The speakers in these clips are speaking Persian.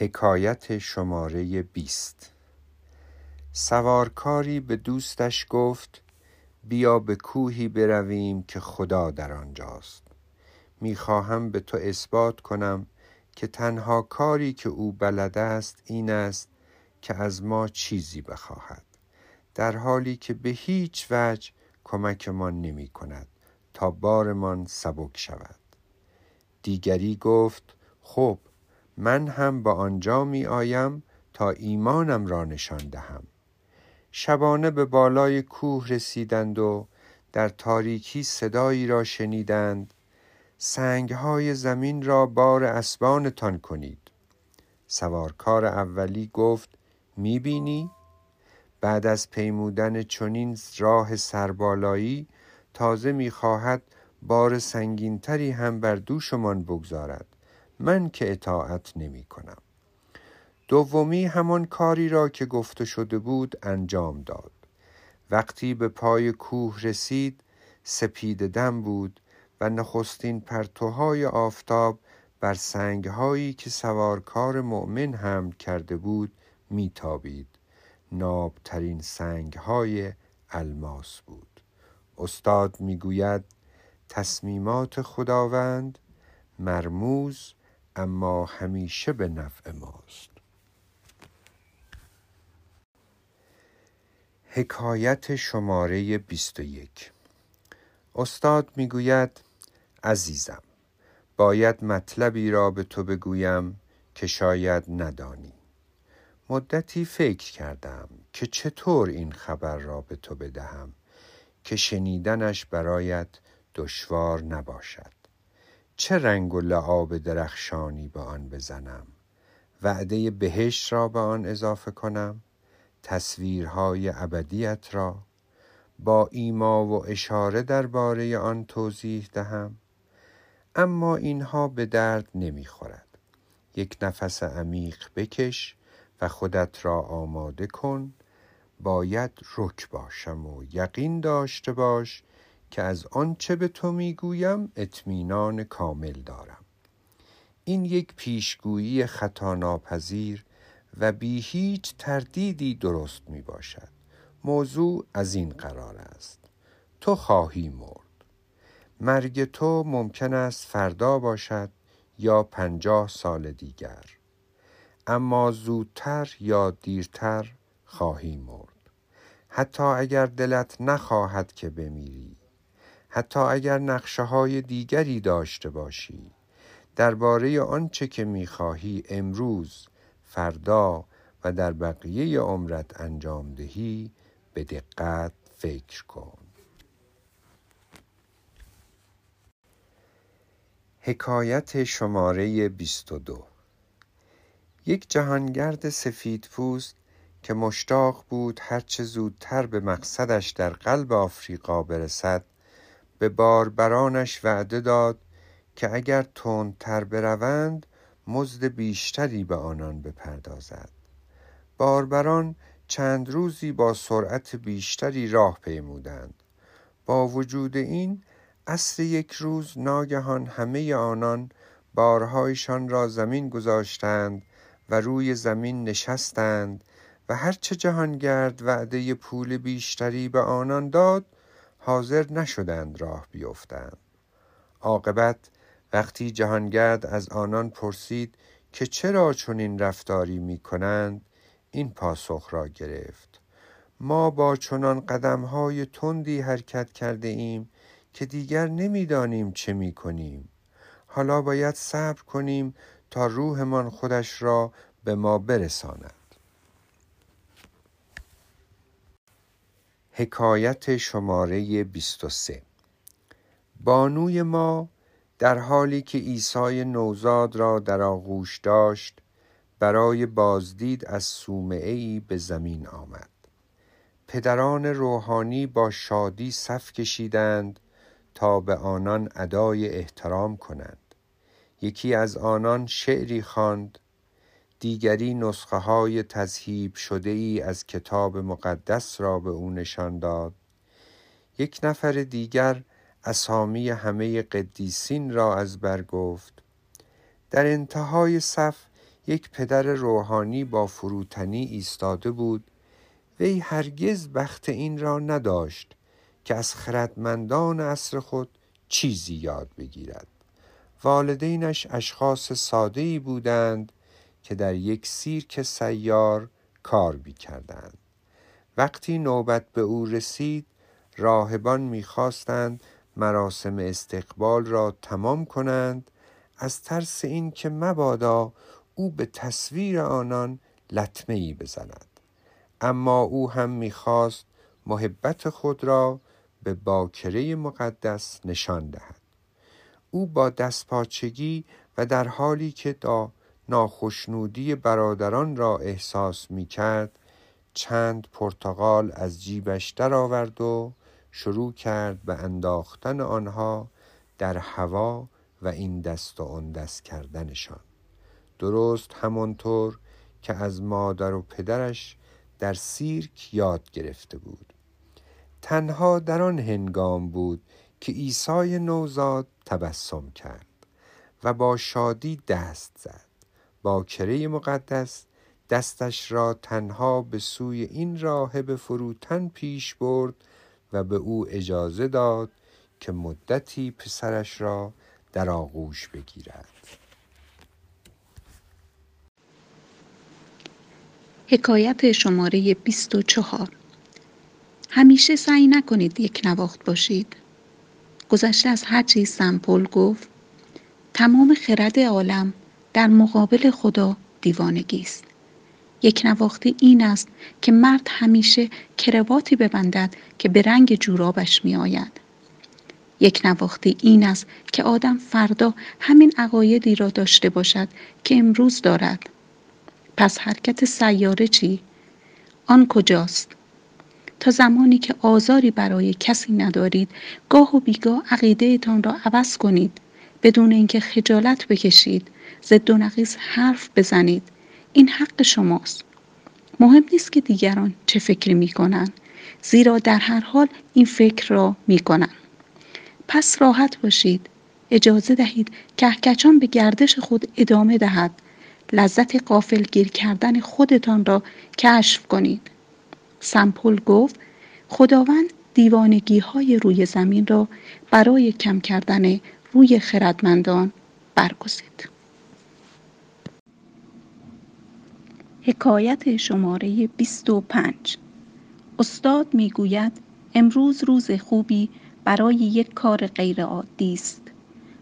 حکایت شماره بیست. سوارکاری به دوستش گفت بیا به کوهی برویم که خدا در آنجاست. می خواهم به تو اثبات کنم که تنها کاری که او بلد است این است که از ما چیزی بخواهد در حالی که به هیچ وجه کمکمان نمی کند تا بارمان سبک شود. دیگری گفت خب من هم با آنجا می آیم تا ایمانم را نشان دهم. شبانه به بالای کوه رسیدند و در تاریکی صدایی را شنیدند. سنگهای زمین را بار اسبانتان کنید. سوارکار اولی گفت می بینی؟ بعد از پیمودن چنین راه سربالایی تازه می‌خواهد بار سنگینتری هم بر دوشمان بگذارد. من که اطاعت نمی کنم. دومی همان کاری را که گفته شده بود انجام داد. وقتی به پای کوه رسید سپید دم بود و نخستین پرتوهای آفتاب بر سنگهایی که سوارکار مؤمن هم کرده بود میتابید نابترین سنگهای الماس بود. استاد می‌گوید تصمیمات خداوند مرموز اما همیشه به نفع ماست. حکایت شماره بیست و یک. استاد می‌گوید عزیزم باید مطلبی را به تو بگویم که شاید ندانی. مدتی فکر کردم که چطور این خبر را به تو بدهم که شنیدنش برایت دشوار نباشد. چه رنگ و لعاب درخشانی به آن بزنم؟ وعده بهشت را به آن اضافه کنم؟ تصویرهای ابدیت را؟ با ایما و اشاره درباره آن توضیح دهم؟ اما اینها به درد نمی‌خورد یک نفس عمیق بکش و خودت را آماده کن. باید رک باشم و یقین داشته باش که از آنچه به تو می‌گویم اطمینان کامل دارم. این یک پیشگویی خطا ناپذیر و بی هیچ تردیدی درست می باشد موضوع از این قرار است. تو خواهی مرد. مرگ تو ممکن است فردا باشد یا پنجاه سال دیگر. اما زودتر یا دیرتر خواهی مرد. حتی اگر دلت نخواهد که بمیری حتی اگر نقشه های دیگری داشته باشی. درباره آنچه که می‌خواهی امروز فردا و در بقیه عمرت انجام دهی به دقت فکر کن. حکایت شماره 22 یک جهانگرد سفید پوست که مشتاق بود هرچه زودتر به مقصدش در قلب آفریقا برسد به باربرانش وعده داد که اگر تندتر بروند مزد بیشتری به آنان بپردازد. باربران چند روزی با سرعت بیشتری راه پیمودند. با وجود این عصر یک روز ناگهان همه آنان بارهایشان را زمین گذاشتند و روی زمین نشستند و هرچه جهانگرد وعده پول بیشتری به آنان داد حاضر نشدند راه بیفتند. عاقبت وقتی جهانگرد از آنان پرسید که چرا چنین رفتاری می کنند این پاسخ را گرفت. ما با چنان قدم های تندی حرکت کرده ایم که دیگر نمی‌دانیم چه می کنیم حالا باید صبر کنیم تا روحمان خودش را به ما برساند. حکایت شماره 23 بانوی ما در حالی که عیسی نوزاد را در آغوش داشت برای بازدید از صومعه ای به زمین آمد. پدران روحانی با شادی صف کشیدند تا به آنان ادای احترام کنند. یکی از آنان شعری خواند دیگری نسخه های تذهیب شده ای از کتاب مقدس را به او نشان داد. یک نفر دیگر اسامی همه قدیسین را از بر گفت. در انتهای صف یک پدر روحانی با فروتنی ایستاده بود. وی هرگز بخت این را نداشت که از خردمندان عصر خود چیزی یاد بگیرد. والدینش اشخاص ساده بودند که در یک سیرک سیار کار کردند وقتی نوبت به او رسید راهبان می‌خواستند مراسم استقبال را تمام کنند. از ترس اینکه مبادا او به تصویر آنان لطمه ای بزند. اما او هم می‌خواست محبت خود را به باکره مقدس نشان دهد. او با دستپاچگی و در حالی که دا ناخشنودی برادران را احساس می کرد چند پرتقال از جیبش درآورد و شروع کرد به انداختن آنها در هوا و این دست و آن دست کردنشان. درست همانطور که از مادر و پدرش در سیرک یاد گرفته بود. تنها در آن هنگام بود که عیسی نوزاد تبسم کرد و با شادی دست زد. با کره مقدس دستش را تنها به سوی این راهب فروتن پیش برد و به او اجازه داد که مدتی پسرش را در آغوش بگیرد. حکایت شماره 24 همیشه سعی نکنید یک نواخت باشید. گذشته از هر چیز سمپل گفت تمام خرد عالم در مقابل خدا دیوانگی است یک نواختی این است که مرد همیشه کرواتی ببندد که به رنگ جورابش می آید. یک نواختی این است که آدم فردا همین عقایدی را داشته باشد که امروز دارد. پس حرکت سیاره چی؟ آن کجاست؟ تا زمانی که آزاری برای کسی ندارید گاه و بیگاه عقیدهتان را عوض کنید بدون اینکه خجالت بکشید ضد و نقیز حرف بزنید. این حق شماست. مهم نیست که دیگران چه فکری می‌کنن. زیرا در هر حال این فکر را می‌کنن. پس راحت باشید. اجازه دهید کهکچان به گردش خود ادامه دهد. لذت قافل گیر کردن خودتان را کشف کنید. سمپل گفت خداوند دیوانگی های روی زمین را برای کم کردن روی خردمندان برگزید. حکایت شماره 25 استاد می‌گوید امروز روز خوبی برای یک کار غیرعادی است.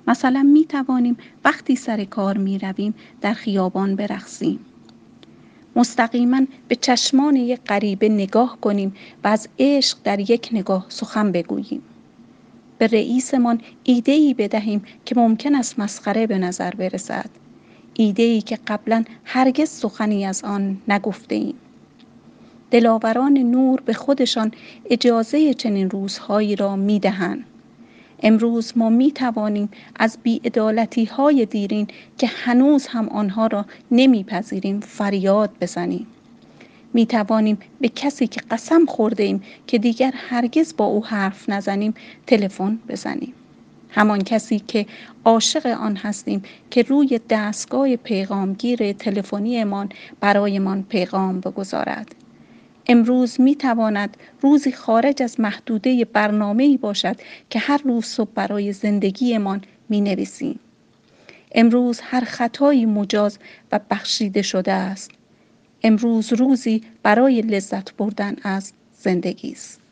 مثلا می توانیم وقتی سر کار می رویم در خیابان برقصیم. مستقیما به چشمان یک غریبه نگاه کنیم و از عشق در یک نگاه سخن بگوییم. به رئیسمان ایده ای بدهیم که ممکن است مسخره به نظر برسد. ایده ای که قبلا هرگز سخنی از آن نگفته ایم. دلاوران نور به خودشان اجازه چنین روزهایی را می دهند. امروز ما می توانیم از بیعدالتی های دیرین که هنوز هم آنها را نمیپذیریم فریاد بزنیم. می توانیم به کسی که قسم خورده ایم که دیگر هرگز با او حرف نزنیم تلفن بزنیم. همان کسی که عاشق آن هستیم که روی دستگاه پیغامگیر تلفنیمان برایمان پیغام بگذارد. امروز می تواند روزی خارج از محدوده برنامه ای باشد که هر روز صبح برای زندگیمان می نویسیم. امروز هر خطایی مجاز و بخشیده شده است. امروز روزی برای لذت بردن از زندگی است.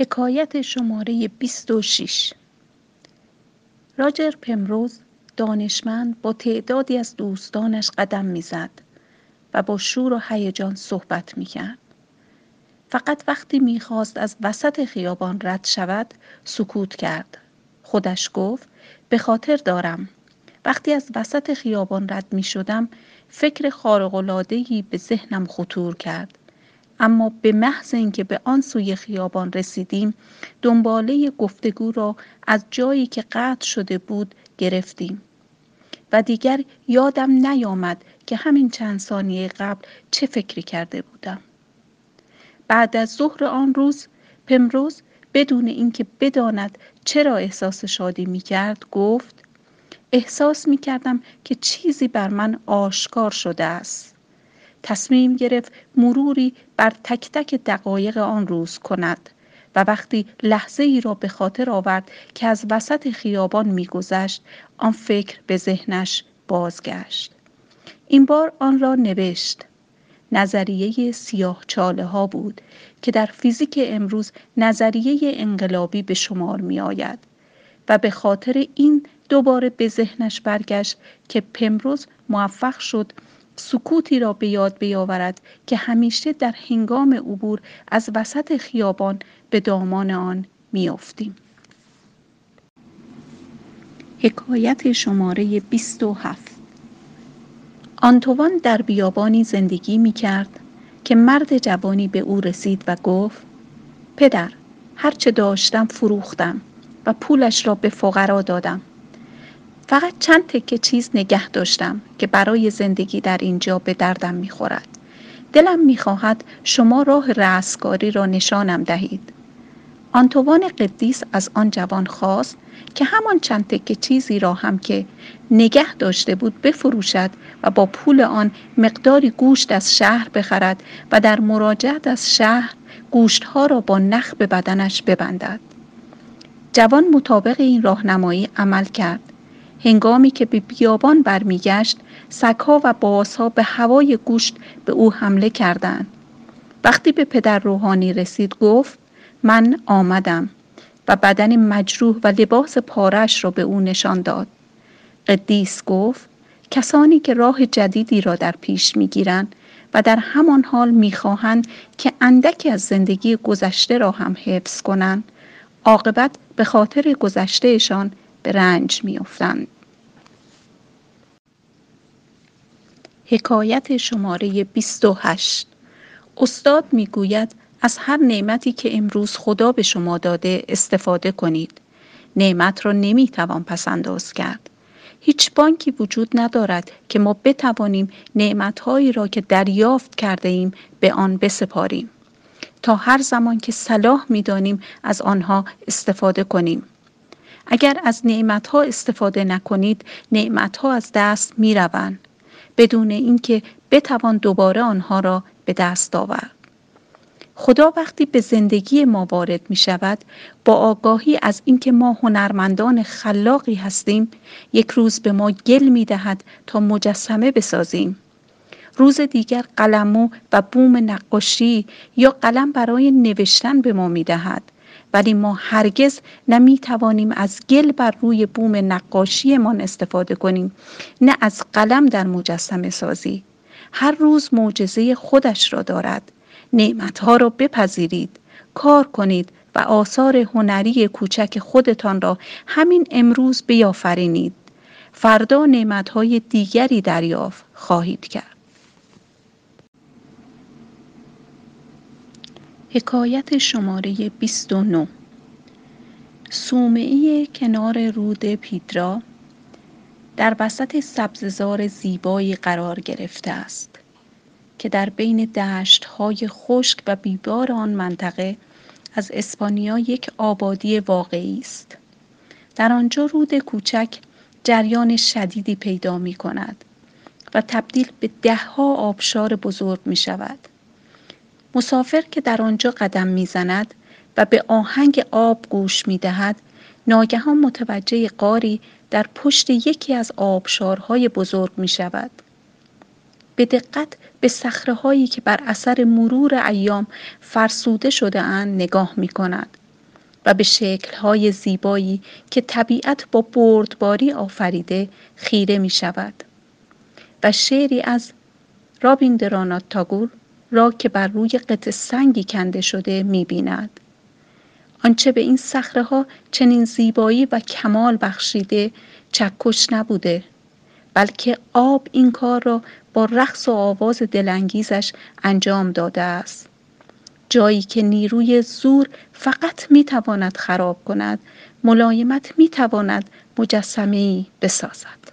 حکایت شماره 26 راجر پمروز دانشمند با تعدادی از دوستانش قدم می‌زد و با شور و هیجان صحبت می‌کرد. فقط وقتی می‌خواست از وسط خیابان رد شود سکوت کرد. خودش گفت به خاطر دارم. وقتی از وسط خیابان رد می شدم فکر خارق‌العاده‌ای به ذهنم خطور کرد. اما به محض اینکه به آن سوی خیابان رسیدیم دنباله گفتگو را از جایی که قطع شده بود گرفتیم و دیگر یادم نیامد که همین چند ثانیه قبل چه فکری کرده بودم بعد از ظهر آن روز پمروز بدون اینکه بداند چرا احساس شادی می کرد گفت احساس می کردم که چیزی بر من آشکار شده است. تصمیم گرفت مروری بر تک تک دقایق آن روز کند و وقتی لحظه ای را به خاطر آورد که از وسط خیابان میگذشت آن فکر به ذهنش بازگشت. این بار آن را نوشت. نظریه سیاه چاله ها بود که در فیزیک امروز نظریه انقلابی به شمار می آید و به خاطر این دوباره به ذهنش برگشت که پمروز موفق شد سکوتی را به یاد بیاورد که همیشه در هنگام عبور از وسط خیابان به دامان آن میافتیم. حکایت شماره 27 آنتوان در بیابانی زندگی می کرد که مرد جوانی به او رسید و گفت پدر هرچه داشتم فروختم و پولش را به فقرا دادم فقط چند تکه چیز نگه داشتم که برای زندگی در اینجا به دردم می‌خورد. دلم می‌خواهد شما راه رستگاری را نشانم دهید. آنتوان قدیس از آن جوان خواست که همان چند تکه چیزی را هم که نگه داشته بود بفروشد و با پول آن مقداری گوشت از شهر بخرد و در مراجعت از شهر گوشتها را با نخ به بدنش ببندد. جوان مطابق این راهنمایی عمل کرد هنگامی که به بیابان برمیگشت سگها و بازها به هوای گوشت به او حمله کردند. وقتی به پدر روحانی رسید گفت من آمدم و بدن مجروح و لباس پارش را به او نشان داد. قدیس گفت کسانی که راه جدیدی را در پیش می‌گیرند و در همان حال می‌خواهند که اندکی از زندگی گذشته را هم حفظ کنند عاقبت به خاطر گذشتهشان به رنج میافتند. حکایت شماره 28 استاد می‌گوید از هر نعمتی که امروز خدا به شما داده استفاده کنید. نعمت را نمی‌توان پسنداز کرد. هیچ بانکی وجود ندارد که ما بتوانیم نعمتهایی را که دریافت کرده ایم به آن بسپاریم. تا هر زمان که صلاح می‌دانیم از آنها استفاده کنیم. اگر از نعمتها استفاده نکنید نعمتها از دست می روند بدون اینکه بتوان دوباره آنها را به دست آورد. خدا وقتی به زندگی ما وارد می شود با آگاهی از اینکه ما هنرمندان خلاقی هستیم یک روز به ما گل می دهد تا مجسمه بسازیم. روز دیگر قلمو و بوم نقاشی یا قلم برای نوشتن به ما می دهد ولی ما هرگز نمی توانیم از گل بر روی بوم نقاشیمان استفاده کنیم نه از قلم در مجسمه سازی. هر روز معجزه خودش را دارد. نعمتها را بپذیرید. کار کنید و آثار هنری کوچک خودتان را همین امروز بیافرینید. فردا نعمتهای دیگری دریافت خواهید کرد. حکایت شماره 29 سومعی کنار رود پیدرا در وسط سبززار زیبایی قرار گرفته است که در بین دشت های خشک و بیبار آن منطقه از اسپانیا یک آبادی واقعی است. در آنجا رود کوچک جریان شدیدی پیدا می کند و تبدیل به دهها آبشار بزرگ می شود مسافر که در آنجا قدم می‌زند و به آهنگ آب گوش می دهد ناگهان متوجه قاری در پشت یکی از آبشارهای بزرگ می شود. به دقت به سخره که بر اثر مرور ایام فرسوده شده اند نگاه می کند و به شکل های زیبایی که طبیعت با بردباری آفریده خیره می شود و شعری از رابین درانات تاگور را که بر روی قطع سنگی کنده شده می بیند. آنچه به این صخره ها چنین زیبایی و کمال بخشیده چکش نبوده بلکه آب این کار را با رقص و آواز دلانگیزش انجام داده است جایی که نیروی زور فقط می تواند خراب کند ملایمت می تواند مجسمه ای بسازد